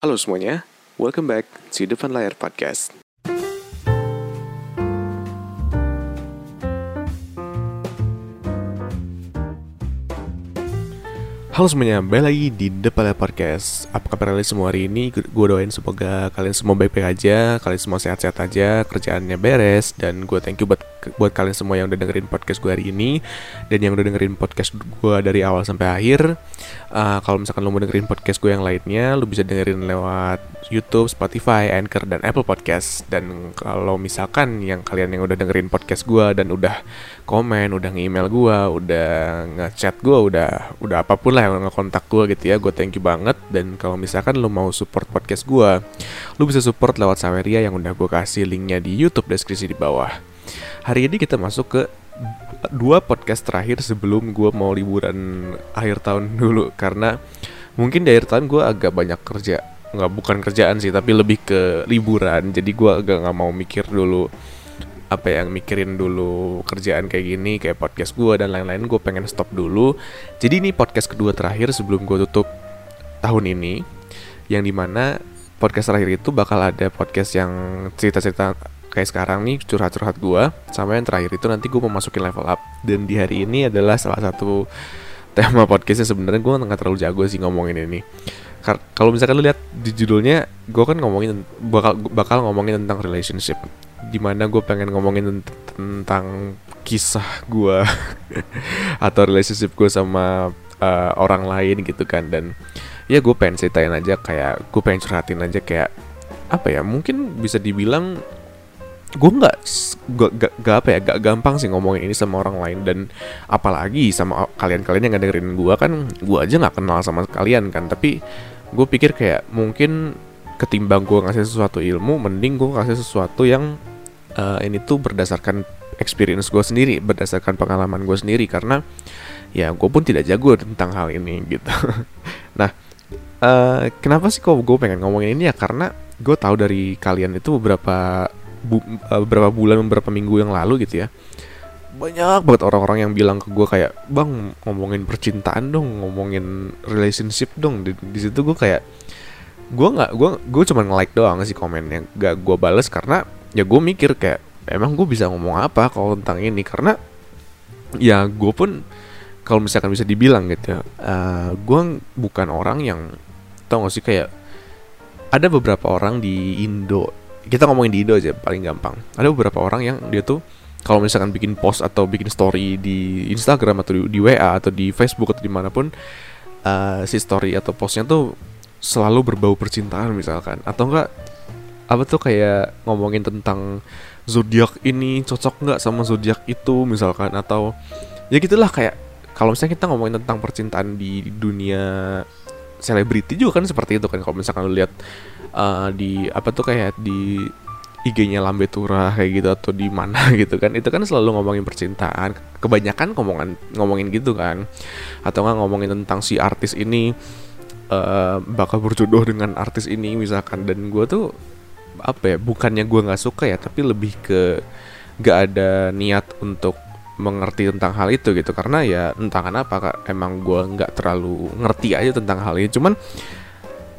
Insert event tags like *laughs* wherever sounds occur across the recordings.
Halo semuanya, welcome back to Depan Layar Podcast. Halo semuanya, balik lagi di Depan Layar Podcast. Apa kabar kalian semua hari ini? Gue doain semoga kalian semua baik-baik aja Kalian semua sehat-sehat aja, kerjaannya beres Dan gue thank you buat, buat kalian semua yang udah dengerin podcast gue hari ini Dan yang udah dengerin podcast gue dari awal sampai akhir. Uh, Kalau misalkan lo mau dengerin podcast gue yang lainnya Lo bisa dengerin lewat Youtube, Spotify, Anchor, dan Apple Podcast. Dan kalau misalkan yang kalian yang udah dengerin podcast gue Dan udah komen, udah nge-email gue, udah ngechat gue, udah udah apa pun lah yang ngekontak gue gitu ya, gue thank you banget. Dan kalau misalkan lo mau support podcast gue, lo bisa support lewat Saweria yang udah gue kasih linknya di YouTube deskripsi di bawah. Hari ini kita masuk ke dua podcast terakhir sebelum gue mau liburan akhir tahun *laughs* dulu karena mungkin di akhir tahun gue agak banyak kerja nggak bukan kerjaan sih tapi lebih ke liburan jadi gue agak nggak mau mikir dulu apa yang mikirin dulu kerjaan kayak gini kayak podcast gue dan lain-lain gue pengen stop dulu. Jadi ini podcast kedua terakhir sebelum gue tutup tahun ini yang di mana podcast terakhir itu bakal ada podcast yang cerita-cerita kayak sekarang nih curhat-curhat gue sama yang terakhir itu nanti gue mau masukin level up. Dan di hari ini adalah salah satu tema podcastnya sebenarnya gue nggak terlalu jago sih ngomongin ini. Kalau misalkan lu lihat di judulnya gue kan ngomongin bakal bakal ngomongin tentang relationship di mana gue pengen ngomongin tentang kisah gue *laughs* atau relationship gue sama uh, orang lain gitu kan. Dan ya gue pengen ceritain aja kayak gue pengen curhatin aja kayak apa ya mungkin bisa dibilang gue nggak gak, gak apa ya gak gampang sih ngomongin ini sama orang lain. Dan apalagi sama kalian-kalian yang dengerin gue kan gue aja nggak kenal sama kalian kan. Tapi gue pikir kayak mungkin ketimbang gue ngasih sesuatu ilmu mending gue ngasih sesuatu yang uh, ini tuh berdasarkan experience gue sendiri, berdasarkan pengalaman gue sendiri karena ya gue pun tidak jago tentang hal ini gitu. *laughs* nah, uh, kenapa sih kok gue pengen ngomongin ini ya karena gue tahu dari kalian itu beberapa bu, uh, beberapa bulan, beberapa minggu yang lalu gitu ya banyak banget orang-orang yang bilang ke gue kayak bang ngomongin percintaan dong ngomongin relationship dong di, di situ gue kayak gue nggak gue gue cuma nge like doang sih komennya gak gue bales karena ya gue mikir kayak emang gue bisa ngomong apa kalau tentang ini? Karena ya gue pun kalau misalkan bisa dibilang gitu ya uh, gue bukan orang yang tau gak sih kayak ada beberapa orang di Indo kita ngomongin di Indo aja paling gampang. Ada beberapa orang yang dia tuh kalau misalkan bikin post atau bikin story di Instagram atau di, di WA atau di Facebook atau di mana pun uh, si story atau postnya tuh selalu berbau percintaan misalkan. Atau enggak apa tuh kayak ngomongin tentang zodiak ini cocok nggak sama zodiak itu misalkan? Atau ya gitulah kayak kalau misalnya kita ngomongin tentang percintaan di dunia selebriti juga kan seperti itu kan. Kalau misalkan lu lihat uh, di apa tuh kayak di IG-nya Lambe Tura kayak gitu atau di mana *laughs* gitu kan. Itu kan selalu ngomongin percintaan. Kebanyakan ngomongan ngomongin gitu kan. Atau nggak ngomongin tentang si artis ini uh, bakal berjodoh dengan artis ini misalkan. Dan gue tuh apa ya bukannya gue nggak suka ya tapi lebih ke gak ada niat untuk mengerti tentang hal itu gitu. Karena ya entah kenapa kak emang gue nggak terlalu ngerti aja tentang hal ini. Cuman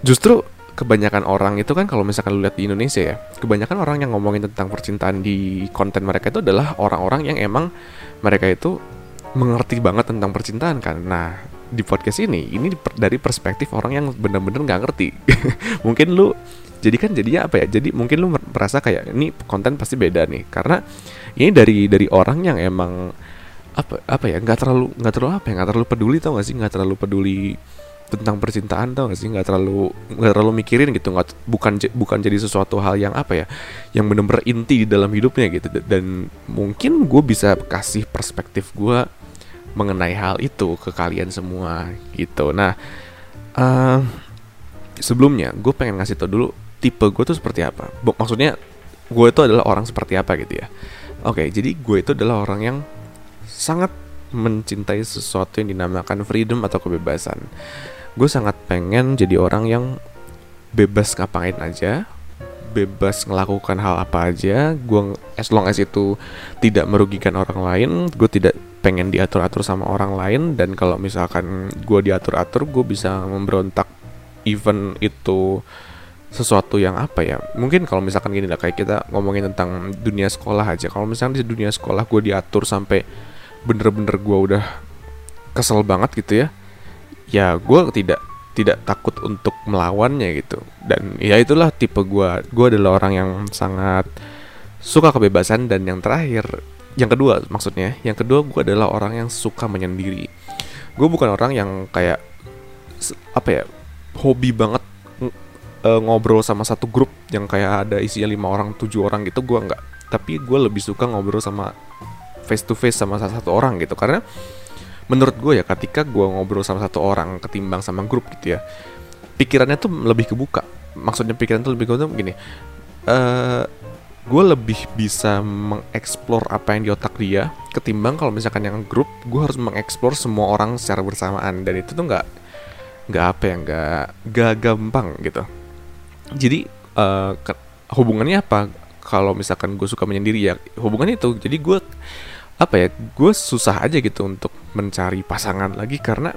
justru kebanyakan orang itu kan kalau misalkan lu lihat di Indonesia ya kebanyakan orang yang ngomongin tentang percintaan di konten mereka itu adalah orang-orang yang emang mereka itu mengerti banget tentang percintaan kan. Nah di podcast ini ini dari perspektif orang yang benar-benar nggak ngerti. *laughs* Mungkin lu jadi kan jadinya apa ya? Jadi mungkin lu merasa kayak ini konten pasti beda nih. Karena ini dari dari orang yang emang apa apa ya nggak terlalu nggak terlalu apa ya nggak terlalu peduli tau gak sih? Nggak terlalu peduli tentang percintaan tau gak sih? Nggak terlalu nggak terlalu mikirin gitu nggak bukan bukan jadi sesuatu hal yang apa ya yang benar-benar inti di dalam hidupnya gitu. Dan mungkin gue bisa kasih perspektif gue mengenai hal itu ke kalian semua gitu. Nah uh, sebelumnya gue pengen ngasih tau dulu tipe gue tuh seperti apa. Maksudnya gue itu adalah orang seperti apa gitu ya. Oke jadi gue itu adalah orang yang sangat mencintai sesuatu yang dinamakan freedom atau kebebasan. Gue sangat pengen jadi orang yang bebas ngapain aja bebas melakukan hal apa aja. Gue as long as itu tidak merugikan orang lain gue tidak pengen diatur-atur sama orang lain. Dan kalau misalkan gue diatur-atur gue bisa memberontak even itu sesuatu yang apa ya? Mungkin kalau misalkan gini lah kayak kita ngomongin tentang dunia sekolah aja. Kalau misalnya di dunia sekolah gue diatur sampai bener-bener gue udah kesel banget gitu ya ya gue tidak tidak takut untuk melawannya gitu. Dan ya itulah tipe gue gue adalah orang yang sangat suka kebebasan dan yang terakhir yang kedua maksudnya yang kedua gue adalah orang yang suka menyendiri. Gue bukan orang yang kayak apa ya hobi banget uh, ngobrol sama satu grup yang kayak ada isinya lima orang tujuh orang gitu gue nggak tapi gue lebih suka ngobrol sama face to face sama satu orang gitu. Karena menurut gue ya ketika gue ngobrol sama satu orang ketimbang sama grup gitu ya pikirannya tuh lebih kebuka. Maksudnya pikiran tuh lebih kebuka begini uh, eh, gue lebih bisa mengeksplor apa yang di otak dia ketimbang kalau misalkan yang grup gue harus mengeksplor semua orang secara bersamaan. Dan itu tuh nggak nggak apa ya nggak gak gampang gitu jadi uh, ke, hubungannya apa? Kalau misalkan gue suka menyendiri ya hubungannya itu. Jadi gue apa ya gue susah aja gitu untuk mencari pasangan lagi karena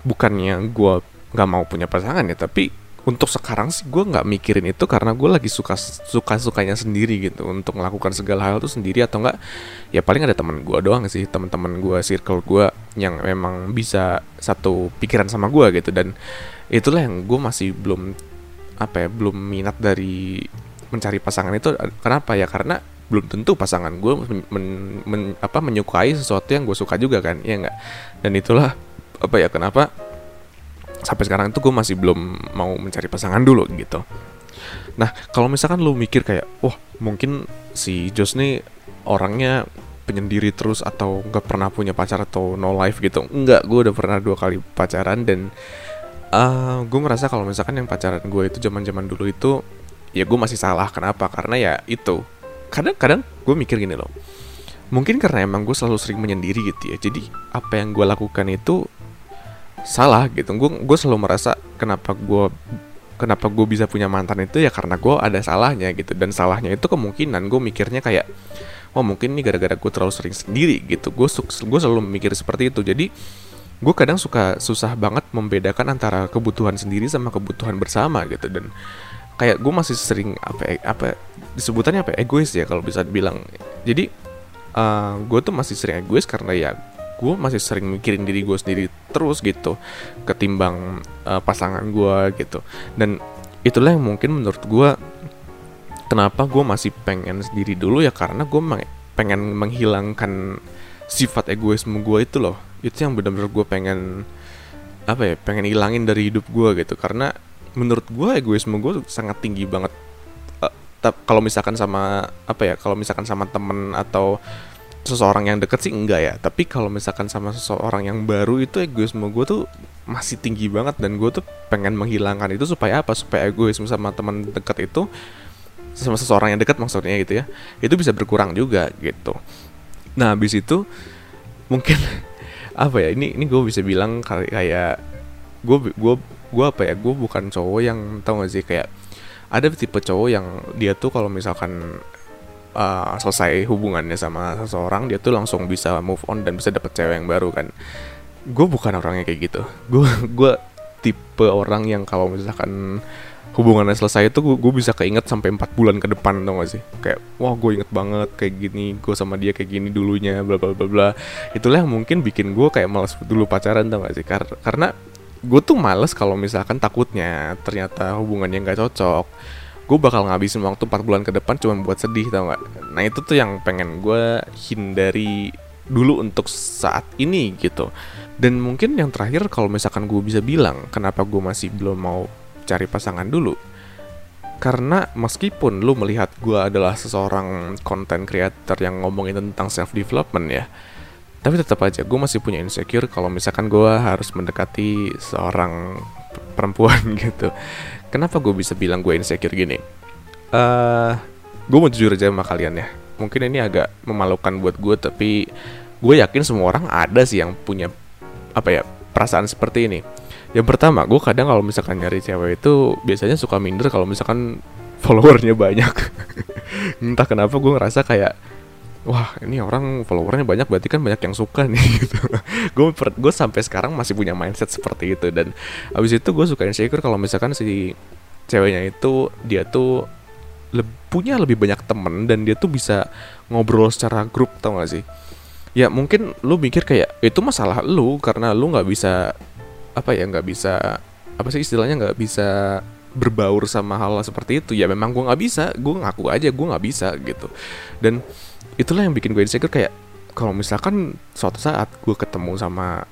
bukannya gue nggak mau punya pasangan ya tapi untuk sekarang sih gue nggak mikirin itu karena gue lagi suka suka sukanya sendiri gitu. Untuk melakukan segala hal itu sendiri atau enggak ya paling ada teman gue doang sih teman-teman gue circle gue yang memang bisa satu pikiran sama gue gitu. Dan itulah yang gue masih belum apa ya belum minat dari mencari pasangan itu kenapa ya? Karena belum tentu pasangan gue men, men, men, apa menyukai sesuatu yang gue suka juga kan ya enggak dan itulah apa ya kenapa sampai sekarang itu gue masih belum mau mencari pasangan dulu gitu. Nah kalau misalkan lu mikir kayak wah mungkin si Jos nih orangnya penyendiri terus atau nggak pernah punya pacar atau no life gitu. Enggak gue udah pernah dua kali pacaran dan uh, eh, gue merasa kalau misalkan yang pacaran gue itu zaman zaman dulu itu ya gue masih salah. Kenapa? Karena ya itu. Kadang-kadang gue mikir gini loh. Mungkin karena emang gue selalu sering menyendiri gitu ya. Jadi apa yang gue lakukan itu salah gitu. Gue gue selalu merasa kenapa gue kenapa gue bisa punya mantan itu ya karena gue ada salahnya gitu. Dan salahnya itu kemungkinan gue mikirnya kayak oh mungkin ini gara-gara gue terlalu sering sendiri gitu. Gue gue selalu mikir seperti itu. Jadi gue kadang suka susah banget membedakan antara kebutuhan sendiri sama kebutuhan bersama gitu. Dan kayak gue masih sering apa ya, apa disebutannya apa egois ya kalau bisa dibilang. Jadi uh, eh, gue tuh masih sering egois karena ya gue masih sering mikirin diri gue sendiri terus gitu ketimbang uh, pasangan gue gitu. Dan itulah yang mungkin menurut gue kenapa gue masih pengen sendiri dulu ya karena gue pengen menghilangkan sifat egoisme gue itu loh itu yang benar-benar gue pengen apa ya pengen hilangin dari hidup gue gitu. Karena menurut gue egoisme gue sangat tinggi banget. Uh, kalau misalkan sama apa ya kalau misalkan sama temen atau seseorang yang deket sih enggak ya. Tapi kalau misalkan sama seseorang yang baru itu egoisme gue tuh masih tinggi banget. Dan gue tuh pengen menghilangkan itu supaya apa? Supaya egoisme sama teman deket itu sama seseorang yang dekat maksudnya gitu ya itu bisa berkurang juga gitu. Nah habis itu mungkin *laughs* apa ya ini ini gue bisa bilang kayak gue gue gue apa ya gue bukan cowok yang tau gak sih kayak ada tipe cowok yang dia tuh kalau misalkan uh, selesai hubungannya sama seseorang dia tuh langsung bisa move on dan bisa dapet cewek yang baru kan. Gue bukan orangnya kayak gitu. Gue gue tipe orang yang kalau misalkan hubungannya selesai itu gue bisa keinget sampai empat bulan ke depan tau gak sih? Kayak wah gue inget banget kayak gini gue sama dia kayak gini dulunya bla bla bla bla. Itulah yang mungkin bikin gue kayak males dulu pacaran tau gak sih? Kar karena gue tuh males kalau misalkan takutnya ternyata hubungannya nggak cocok. Gue bakal ngabisin waktu 4 bulan ke depan cuma buat sedih tau gak? Nah itu tuh yang pengen gue hindari dulu untuk saat ini gitu. Dan mungkin yang terakhir kalau misalkan gue bisa bilang kenapa gue masih belum mau cari pasangan dulu. Karena meskipun lu melihat gue adalah seseorang content creator yang ngomongin tentang self development ya tapi tetap aja gue masih punya insecure kalau misalkan gue harus mendekati seorang perempuan *laughs* gitu. Kenapa gue bisa bilang gue insecure gini? Uh, eh, gue mau jujur aja sama kalian ya. Mungkin ini agak memalukan buat gue tapi gue yakin semua orang ada sih yang punya apa ya perasaan seperti ini yang pertama gue kadang kalau misalkan nyari cewek itu biasanya suka minder kalau misalkan followernya banyak. *laughs* Entah kenapa gue ngerasa kayak wah ini orang followernya banyak berarti kan banyak yang suka nih. *laughs* Gitu. Gue gue sampai sekarang masih punya mindset seperti itu dan abis itu gue suka insecure kalau misalkan si ceweknya itu dia tuh le punya lebih banyak temen dan dia tuh bisa ngobrol secara grup tau gak sih? Ya mungkin lu mikir kayak itu masalah lu karena lu nggak bisa apa ya nggak bisa apa sih istilahnya nggak bisa berbaur sama hal seperti itu. Ya memang gue nggak bisa gue ngaku aja gue nggak bisa gitu. Dan itulah yang bikin gue insecure kayak kalau misalkan suatu saat gue ketemu sama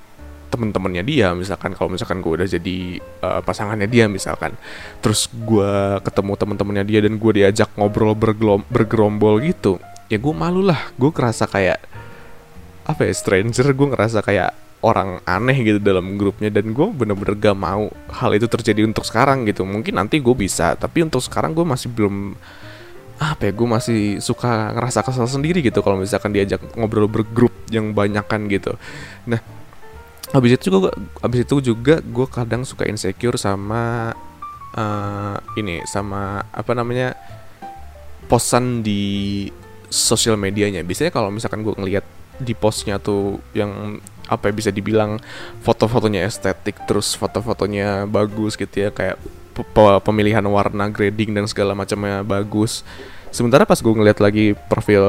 temen-temennya dia misalkan kalau misalkan gue udah jadi uh, pasangannya dia misalkan terus gue ketemu temen-temennya dia dan gue diajak ngobrol bergerombol gitu ya gue malu lah gue ngerasa kayak apa ya stranger gue ngerasa kayak orang aneh gitu dalam grupnya dan gue bener-bener gak mau hal itu terjadi untuk sekarang gitu. Mungkin nanti gue bisa tapi untuk sekarang gue masih belum apa ya gue masih suka ngerasa kesal sendiri gitu kalau misalkan diajak ngobrol bergrup yang banyak kan gitu. Nah habis itu juga habis itu juga gue kadang suka insecure sama uh, ini sama apa namanya posan di sosial medianya. Biasanya kalau misalkan gue ngelihat di postnya tuh yang apa ya bisa dibilang foto-fotonya estetik terus foto-fotonya bagus gitu ya kayak pemilihan warna grading dan segala macamnya bagus. Sementara pas gue ngeliat lagi profil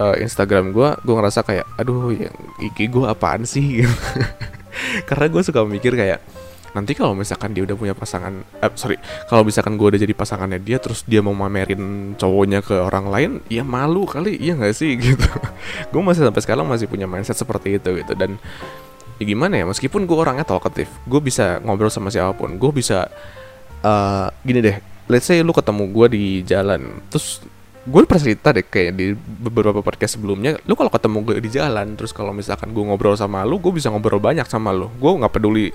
uh, Instagram gue gue ngerasa kayak aduh yang iki gue apaan sih? *laughs* Karena gue suka mikir kayak nanti kalau misalkan dia udah punya pasangan eh, sorry kalau misalkan gue udah jadi pasangannya dia terus dia mau mamerin cowoknya ke orang lain ya malu kali iya nggak sih *laughs* gitu. Gue masih sampai sekarang masih punya mindset seperti itu gitu. Dan ya gimana ya meskipun gue orangnya talkative gue bisa ngobrol sama siapa pun gue bisa uh, gini deh let's say lu ketemu gue di jalan terus gue pernah cerita deh kayak di beberapa podcast sebelumnya lu kalau ketemu gue di jalan terus kalau misalkan gue ngobrol sama lu gue bisa ngobrol banyak sama lu. Gue nggak peduli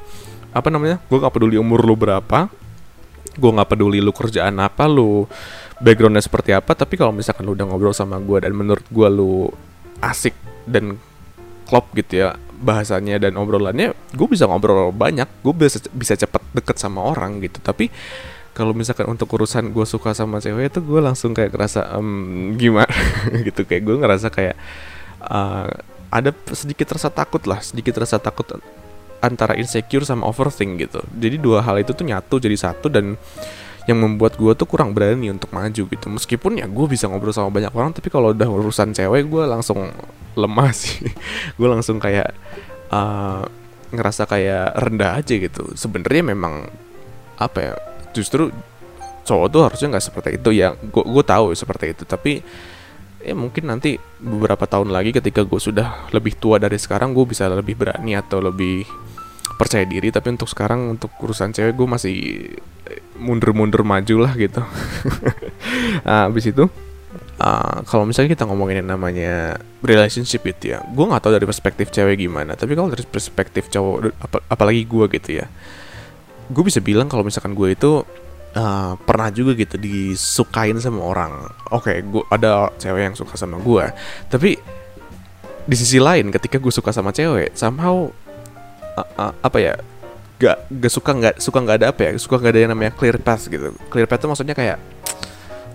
apa namanya gue nggak peduli umur lu berapa gue nggak peduli lu kerjaan apa lu backgroundnya seperti apa tapi kalau misalkan lu udah ngobrol sama gue dan menurut gue lu asik dan klop gitu ya bahasanya dan obrolannya gue bisa ngobrol banyak gue bisa bisa cepet deket sama orang gitu. Tapi kalau misalkan untuk urusan gue suka sama cewek itu gue langsung kayak ngerasa um, gimana? *laughs* Gitu kayak gue ngerasa kayak uh, ada sedikit rasa takut lah sedikit rasa takut antara insecure sama overthink gitu. Jadi dua hal itu tuh nyatu jadi satu dan yang membuat gue tuh kurang berani untuk maju gitu. Meskipun ya gue bisa ngobrol sama banyak orang tapi kalau udah urusan cewek gue langsung lemah *laughs* sih. Gue langsung kayak uh, ngerasa kayak rendah aja gitu. Sebenarnya memang apa ya justru cowok tuh harusnya nggak seperti itu. Ya gue gue tahu seperti itu. Tapi ya mungkin nanti beberapa tahun lagi ketika gue sudah lebih tua dari sekarang gue bisa lebih berani atau lebih percaya diri. Tapi untuk sekarang untuk urusan cewek gue masih mundur-mundur maju lah gitu. Nah, *laughs* habis itu uh, kalau misalnya kita ngomongin yang namanya relationship itu ya gue nggak tahu dari perspektif cewek gimana. Tapi kalau dari perspektif cowok ap apalagi gue gitu ya gue bisa bilang kalau misalkan gue itu uh, pernah juga gitu disukain sama orang. Oke okay, gue ada cewek yang suka sama gue tapi di sisi lain ketika gue suka sama cewek somehow uh, uh, apa ya gak gak suka nggak suka nggak ada apa ya suka nggak ada yang namanya clear path gitu. Clear path itu maksudnya kayak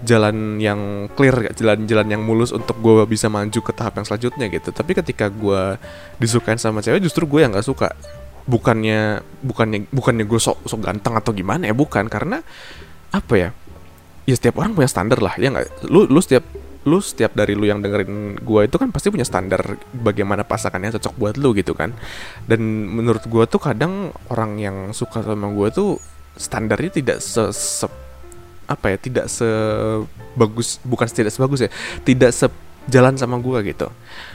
jalan yang clear jalan-jalan yang mulus untuk gue bisa maju ke tahap yang selanjutnya gitu. Tapi ketika gue disukain sama cewek justru gue yang nggak suka bukannya bukannya bukannya gue sok sok ganteng atau gimana ya bukan. Karena apa ya ya setiap orang punya standar lah ya nggak? Lu lu setiap lu setiap dari lu yang dengerin gue itu kan pasti punya standar bagaimana pasangannya cocok buat lu gitu kan. Dan menurut gue tuh kadang orang yang suka sama gue tuh standarnya tidak se, se apa ya tidak sebagus bukan tidak sebagus ya tidak sejalan sama gue gitu.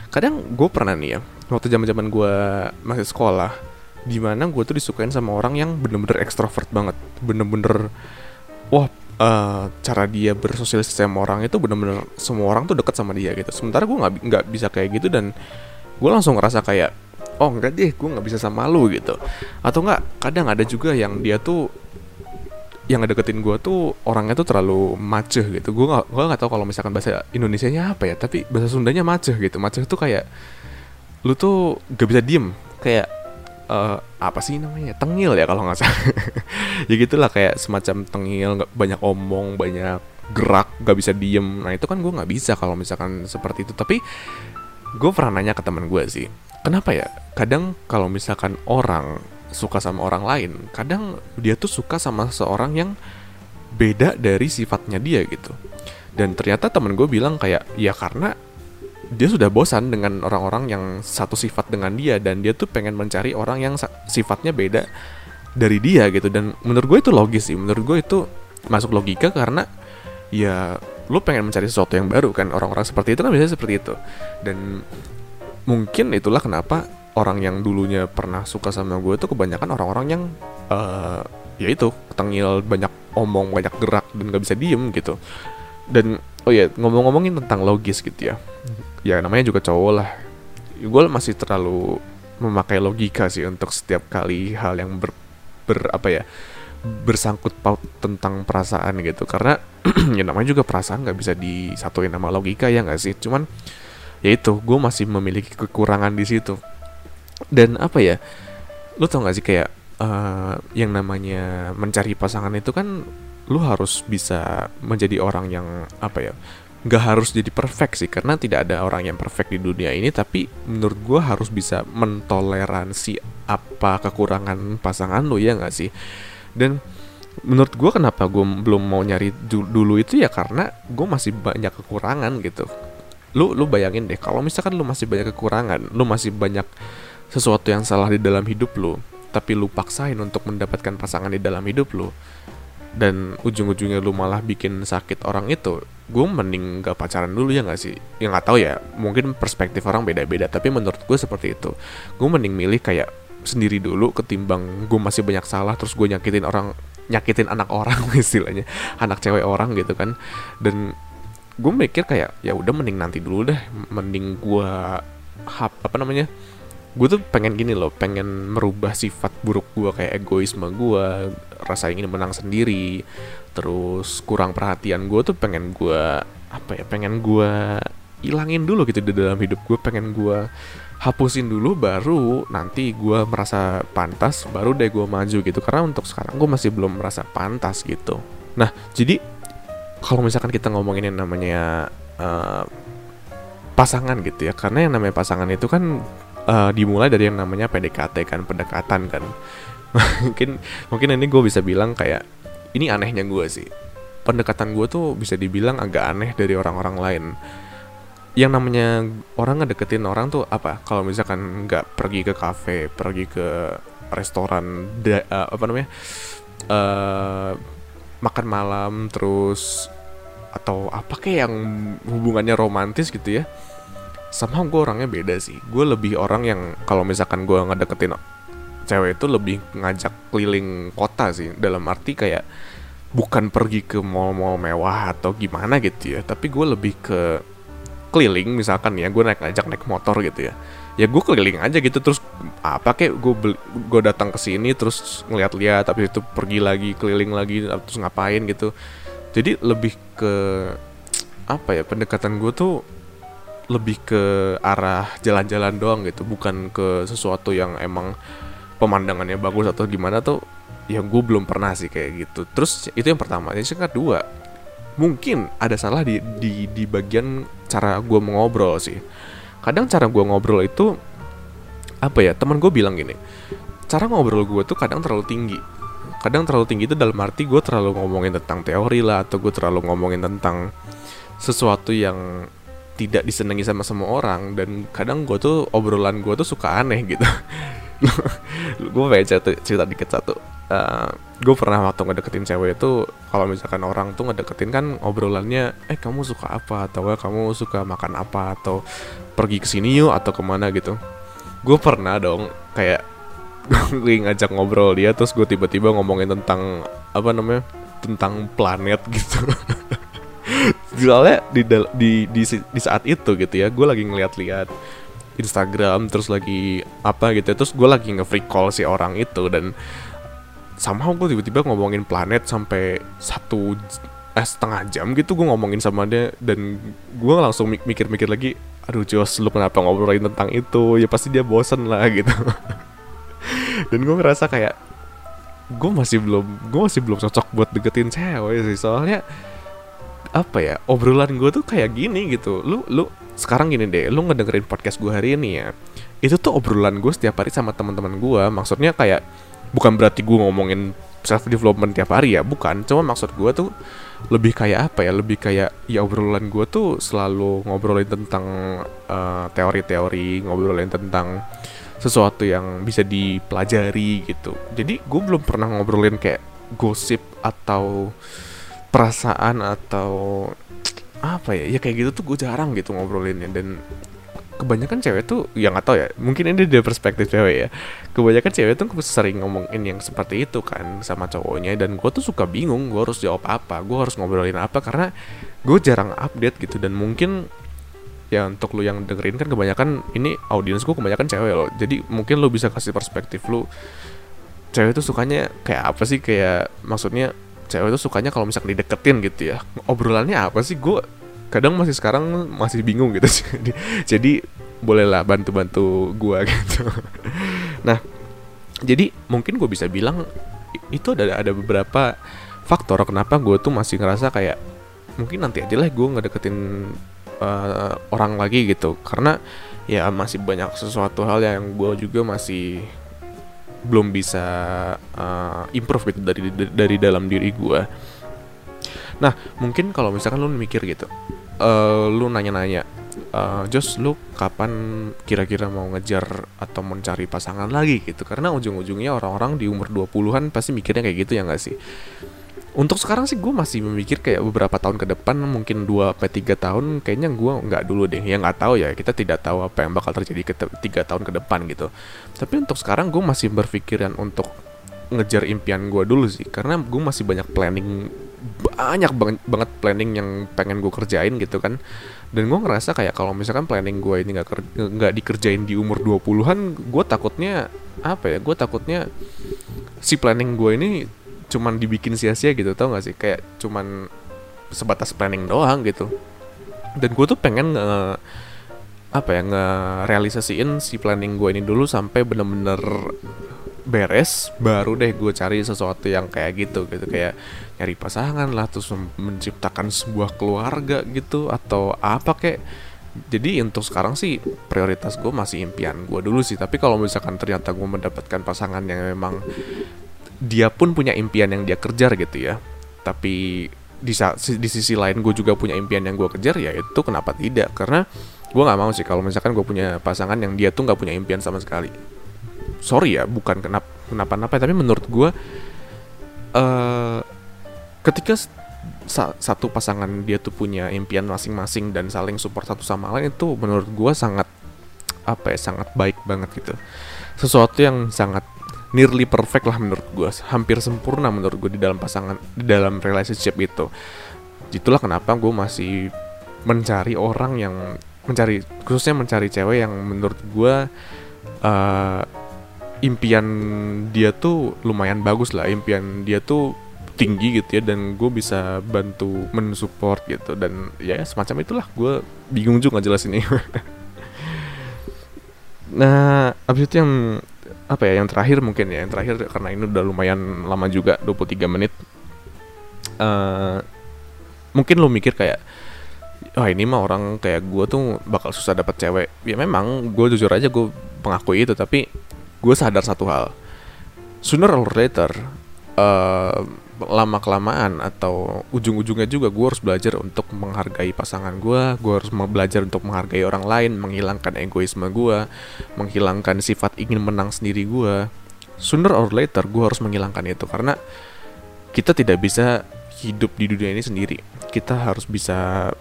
Kadang gue pernah nih ya waktu zaman zaman gue masih sekolah di mana gue tuh disukain sama orang yang bener-bener ekstrovert banget. Bener-bener wah uh, cara dia bersosialisasi sama orang itu bener-bener semua orang tuh deket sama dia gitu. Sementara gue nggak nggak bisa kayak gitu dan gue langsung ngerasa kayak oh enggak deh gue nggak bisa sama lu gitu. Atau enggak kadang ada juga yang dia tuh yang ngedeketin gue tuh orangnya tuh terlalu maceh gitu. Gue gak gue nggak tahu kalau misalkan bahasa Indonesia nya apa ya tapi bahasa Sundanya maceh gitu. Maceh tuh kayak lu tuh gak bisa diem. Kayak uh, apa sih namanya? Tengil ya kalau nggak salah. *laughs* Ya gitulah kayak semacam tengil nggak banyak omong banyak gerak nggak bisa diem. Nah itu kan gue nggak bisa kalau misalkan seperti itu. Tapi gue pernah nanya ke teman gue sih kenapa ya? Kadang kalau misalkan orang suka sama orang lain kadang dia tuh suka sama seorang yang beda dari sifatnya dia gitu. Dan ternyata temen gue bilang kayak ya karena dia sudah bosan dengan orang-orang yang satu sifat dengan dia dan dia tuh pengen mencari orang yang sifatnya beda dari dia gitu. Dan menurut gue itu logis sih. Menurut gue itu masuk logika karena ya lu pengen mencari sesuatu yang baru kan. Orang-orang seperti itu kan biasanya seperti itu. Dan mungkin itulah kenapa orang yang dulunya pernah suka sama gue itu kebanyakan orang-orang yang uh, ya itu ketengil banyak omong banyak gerak dan gak bisa diem gitu. Dan oh ya ngomong-ngomongin tentang logis gitu ya. Ya namanya juga cowok lah. Gue masih terlalu memakai logika sih untuk setiap kali hal yang ber, ber apa ya bersangkut paut tentang perasaan gitu. Karena *clears throat* ya namanya juga perasaan nggak bisa disatuin sama logika ya nggak sih? Cuman ya itu gue masih memiliki kekurangan di situ. Dan apa ya lu tau gak sih kayak uh, yang namanya mencari pasangan itu kan lu harus bisa menjadi orang yang apa ya nggak harus jadi perfect sih karena tidak ada orang yang perfect di dunia ini tapi menurut gue harus bisa mentoleransi apa kekurangan pasangan lu ya nggak sih? Dan menurut gue kenapa gue belum mau nyari dulu itu ya karena gue masih banyak kekurangan gitu. Lu lu bayangin deh kalau misalkan lu masih banyak kekurangan lu masih banyak sesuatu yang salah di dalam hidup lu tapi lu paksain untuk mendapatkan pasangan di dalam hidup lu dan ujung-ujungnya lu malah bikin sakit orang itu. Gue mending gak pacaran dulu ya gak sih? Ya nggak tahu ya mungkin perspektif orang beda-beda tapi menurut gue seperti itu. Gue mending milih kayak sendiri dulu ketimbang gue masih banyak salah terus gue nyakitin orang nyakitin anak orang *laughs* istilahnya. Anak cewek orang gitu kan. Dan gue mikir kayak ya udah mending nanti dulu deh. Mending gue hap apa namanya? Gue tuh pengen gini loh pengen merubah sifat buruk gue kayak egoisme gue rasa ingin menang sendiri. Terus kurang perhatian gue tuh pengen gue apa ya pengen gue ilangin dulu gitu di dalam hidup gue pengen gue hapusin dulu baru nanti gue merasa pantas baru deh gue maju gitu. Karena untuk sekarang gue masih belum merasa pantas gitu. Nah jadi kalau misalkan kita ngomongin yang namanya uh, pasangan gitu ya. Karena yang namanya pasangan itu kan uh, dimulai dari yang namanya PDKT kan pendekatan kan *laughs* mungkin mungkin ini gue bisa bilang kayak ini anehnya gue sih. Pendekatan gue tuh bisa dibilang agak aneh dari orang-orang lain. Yang namanya orang ngedeketin orang tuh apa? Kalau misalkan nggak pergi ke kafe pergi ke restoran da, uh, apa namanya uh, makan malam terus atau apa kayak yang hubungannya romantis gitu ya sama gue orangnya beda sih. Gue lebih orang yang kalau misalkan gue ngedeketin cewek itu lebih ngajak keliling kota sih. Dalam arti kayak bukan pergi ke mall-mall mewah atau gimana gitu ya. Tapi gue lebih ke keliling misalkan ya. Gue naik ngajak naik motor gitu ya. Ya gue keliling aja gitu. Terus apa kayak gue gue datang ke sini terus ngeliat-liat tapi itu pergi lagi keliling lagi terus ngapain gitu. Jadi lebih ke apa ya pendekatan gue tuh lebih ke arah jalan-jalan doang gitu. Bukan ke sesuatu yang emang pemandangannya bagus atau gimana tuh ya gue belum pernah sih kayak gitu. Terus itu yang pertama. Yang kedua mungkin ada salah di di di bagian cara gue mengobrol sih. Kadang cara gue ngobrol itu apa ya teman gue bilang gini cara ngobrol gue tuh kadang terlalu tinggi. Kadang terlalu tinggi itu dalam arti gue terlalu ngomongin tentang teori lah atau gue terlalu ngomongin tentang sesuatu yang tidak disenangi sama semua orang dan kadang gue tuh obrolan gue tuh suka aneh gitu *laughs* *laughs* gue pengen cerita, cerita dikit satu. Uh, eh, gue pernah waktu ngedeketin cewek itu kalau misalkan orang tuh ngedeketin kan obrolannya eh kamu suka apa? Atau eh, kamu suka makan apa? Atau pergi ke sini yuk atau ke mana gitu. Gue pernah dong kayak *laughs* gue ngajak ngobrol dia terus gue tiba-tiba ngomongin tentang apa namanya tentang planet gitu. *laughs* Soalnya di, di di di saat itu gitu ya gue lagi ngeliat-liat Instagram terus lagi apa gitu. Terus gue lagi nge-free call si orang itu dan sama gue tiba-tiba ngomongin planet sampai satu eh, setengah jam gitu gue ngomongin sama dia. Dan gue langsung mikir-mikir lagi aduh Jos lu kenapa ngobrolin tentang itu? Ya pasti dia bosen lah *laughs* gitu. Dan gue ngerasa kayak gue masih belum gue masih belum cocok buat deketin cewek sih. Soalnya apa ya obrolan gue tuh kayak gini gitu. Lu lu sekarang gini deh lu ngedengerin podcast gue hari ini ya itu tuh obrolan gue setiap hari sama teman-teman gue maksudnya kayak bukan berarti gue ngomongin self development tiap hari ya bukan. Cuma maksud gue tuh lebih kayak apa ya lebih kayak ya obrolan gue tuh selalu ngobrolin tentang uh, teori-teori ngobrolin tentang sesuatu yang bisa dipelajari gitu. Jadi gue belum pernah ngobrolin kayak gosip atau perasaan atau apa ya? Ya kayak gitu tuh gue jarang gitu ngobrolinnya. Dan kebanyakan cewek tuh yang nggak tahu ya mungkin ini dari perspektif cewek ya. Kebanyakan cewek tuh sering ngomongin yang seperti itu kan sama cowoknya. Dan gue tuh suka bingung gue harus jawab apa gue harus ngobrolin apa karena gue jarang update gitu. Dan mungkin ya untuk lu yang dengerin kan kebanyakan ini audiens gue kebanyakan cewek loh. Jadi mungkin lu bisa kasih perspektif lu cewek tuh sukanya kayak apa sih? Kayak maksudnya cewek tuh sukanya kalau misalkan dideketin gitu ya. Obrolannya apa sih? Gue kadang masih sekarang masih bingung gitu. *laughs* Jadi jadi bolehlah bantu-bantu gua *laughs* gitu. Nah jadi mungkin gue bisa bilang itu ada ada beberapa faktor kenapa gue tuh masih ngerasa kayak mungkin nanti aja lah gue ngedeketin uh, orang lagi gitu. Karena ya masih banyak sesuatu hal yang gue juga masih belum bisa uh, improve gitu dari dari dalam diri gue Nah, mungkin kalau misalkan lu mikir gitu, uh, lu nanya-nanya, uh, Jos, lu kapan kira-kira mau ngejar atau mencari pasangan lagi gitu? Karena ujung-ujungnya orang-orang di umur 20-an pasti mikirnya kayak gitu ya nggak sih? Untuk sekarang sih gue masih memikir kayak beberapa tahun ke depan mungkin 2 sampai 3 tahun kayaknya gue nggak dulu deh. Ya nggak tahu ya kita tidak tahu apa yang bakal terjadi ke tiga tahun ke depan gitu. Tapi untuk sekarang gue masih berpikiran untuk ngejar impian gue dulu sih karena gue masih banyak planning banyak banget, banget planning yang pengen gue kerjain gitu kan. Dan gue ngerasa kayak kalau misalkan planning gue ini nggak nggak dikerjain di umur 20-an gue takutnya apa ya gue takutnya si planning gue ini cuman dibikin sia-sia gitu tau gak sih? Kayak cuman sebatas planning doang gitu. Dan gue tuh pengen nge apa ya nge realisasiin si planning gue ini dulu sampai bener-bener beres baru deh gue cari sesuatu yang kayak gitu gitu. Kayak nyari pasangan lah terus menciptakan sebuah keluarga gitu atau apa kayak jadi untuk sekarang sih prioritas gue masih impian gue dulu sih. Tapi kalau misalkan ternyata gue mendapatkan pasangan yang memang dia pun punya impian yang dia kejar gitu ya. Tapi di, di sisi lain gue juga punya impian yang gue kejar ya itu kenapa tidak? Karena gue nggak mau sih kalau misalkan gue punya pasangan yang dia tuh nggak punya impian sama sekali. Sorry ya bukan kenapa kenapa-napa tapi menurut gue uh, ketika sa satu pasangan dia tuh punya impian masing-masing dan saling support satu sama lain itu menurut gue sangat apa ya sangat baik banget gitu. Sesuatu yang sangat nearly perfect lah menurut gue hampir sempurna menurut gue di dalam pasangan di dalam relationship itu. Itulah kenapa gue masih mencari orang yang mencari khususnya mencari cewek yang menurut gue uh, impian dia tuh lumayan bagus lah. Impian dia tuh tinggi gitu ya dan gue bisa bantu mensupport gitu. Dan ya semacam itulah. Gue bingung juga jelas ini *laughs* nah abis itu yang apa ya yang terakhir mungkin ya yang terakhir karena ini udah lumayan lama juga 23 menit. Uh, mungkin lo mikir kayak wah oh, ini mah orang kayak gue tuh bakal susah dapat cewek. Ya memang gue jujur aja gue mengakui itu tapi gue sadar satu hal. Sooner or later uh, lama kelamaan atau ujung-ujungnya juga gue harus belajar untuk menghargai pasangan gue gue harus belajar untuk menghargai orang lain menghilangkan egoisme gue menghilangkan sifat ingin menang sendiri gue sooner or later gue harus menghilangkan itu karena kita tidak bisa hidup di dunia ini sendiri. Kita harus bisa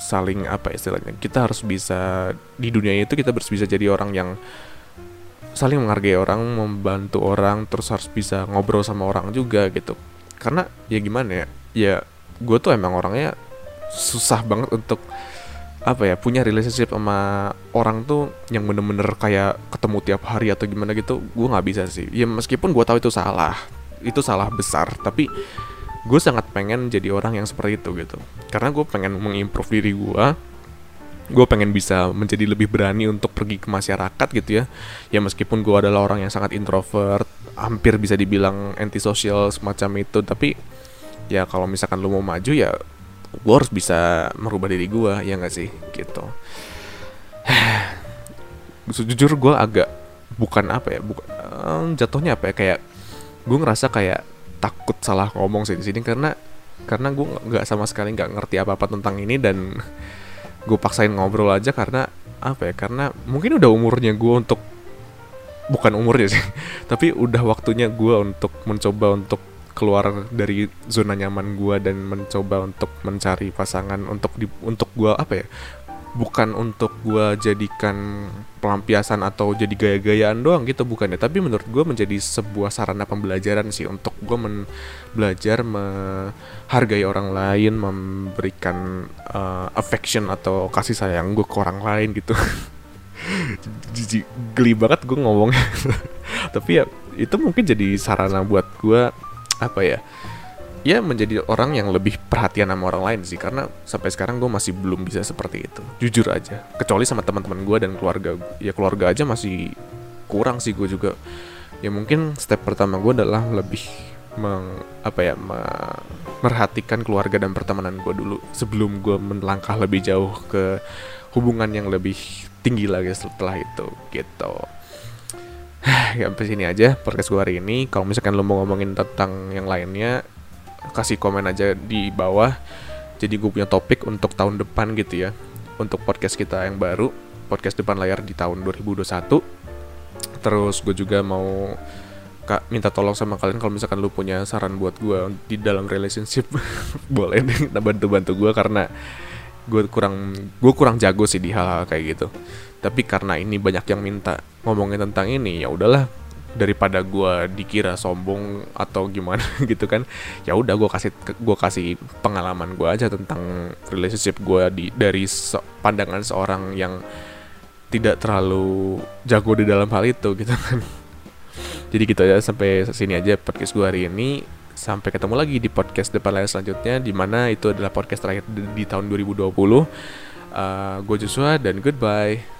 saling apa istilahnya kita harus bisa di dunia itu kita harus bisa jadi orang yang saling menghargai orang, membantu orang, terus harus bisa ngobrol sama orang juga gitu. Karena ya gimana ya, ya gue tuh emang orangnya susah banget untuk apa ya punya relationship sama orang tuh yang bener-bener kayak ketemu tiap hari atau gimana gitu gue nggak bisa sih ya meskipun gue tahu itu salah itu salah besar tapi gue sangat pengen jadi orang yang seperti itu gitu karena gue pengen mengimprove diri gue gue pengen bisa menjadi lebih berani untuk pergi ke masyarakat gitu ya. Ya meskipun gue adalah orang yang sangat introvert hampir bisa dibilang antisosial semacam itu tapi ya kalau misalkan lu mau maju ya gue harus bisa merubah diri gue ya nggak sih? Gitu. *sighs* Jujur gue agak bukan apa ya bukan um, jatuhnya apa ya kayak gue ngerasa kayak takut salah ngomong sih di sini karena karena gue nggak sama sekali nggak ngerti apa apa tentang ini dan gue paksain ngobrol aja karena apa ya karena mungkin udah umurnya gue untuk bukan umurnya sih *laughs* tapi udah waktunya gue untuk mencoba untuk keluar dari zona nyaman gue dan mencoba untuk mencari pasangan untuk di, untuk gue apa ya bukan untuk gue jadikan pelampiasan atau jadi gaya-gayaan doang gitu bukan ya tapi menurut gue menjadi sebuah sarana pembelajaran sih untuk gue belajar menghargai orang lain memberikan uh, affection atau kasih sayang gue ke orang lain gitu. *laughs* Jijik geli banget gue ngomongnya. *laughs* Tapi ya itu mungkin jadi sarana buat gue apa ya ya menjadi orang yang lebih perhatian sama orang lain sih karena sampai sekarang gue masih belum bisa seperti itu. Jujur aja kecuali sama teman-teman gue dan keluarga ya keluarga aja masih kurang sih gue juga. Ya mungkin step pertama gue adalah lebih meng, apa ya me, merhatikan keluarga dan pertemanan gue dulu sebelum gue melangkah lebih jauh ke hubungan yang lebih tinggi lagi setelah itu gitu. *sighs* Ya sampai sini aja podcast gue hari ini. Kalau misalkan lo mau ngomongin tentang yang lainnya kasih komen aja di bawah. Jadi gue punya topik untuk tahun depan gitu ya. Untuk podcast kita yang baru podcast depan layar di tahun 2021 terus gue juga mau kak minta tolong sama kalian kalau misalkan lu punya saran buat gue di dalam relationship. *laughs* Boleh deh bantu bantu gue karena gue kurang gue kurang jago sih di hal-hal kayak gitu. Tapi karena ini banyak yang minta ngomongin tentang ini ya udahlah daripada gue dikira sombong atau gimana *laughs* gitu kan ya udah gue kasih gue kasih pengalaman gue aja tentang relationship gue di dari so, pandangan seorang yang tidak terlalu jago di dalam hal itu gitu kan. *laughs* Jadi gitu aja sampai sini aja podcast gue hari ini. Sampai ketemu lagi di podcast depan layar selanjutnya di mana itu adalah podcast terakhir di, di tahun 2020 uh, gue Joshua dan goodbye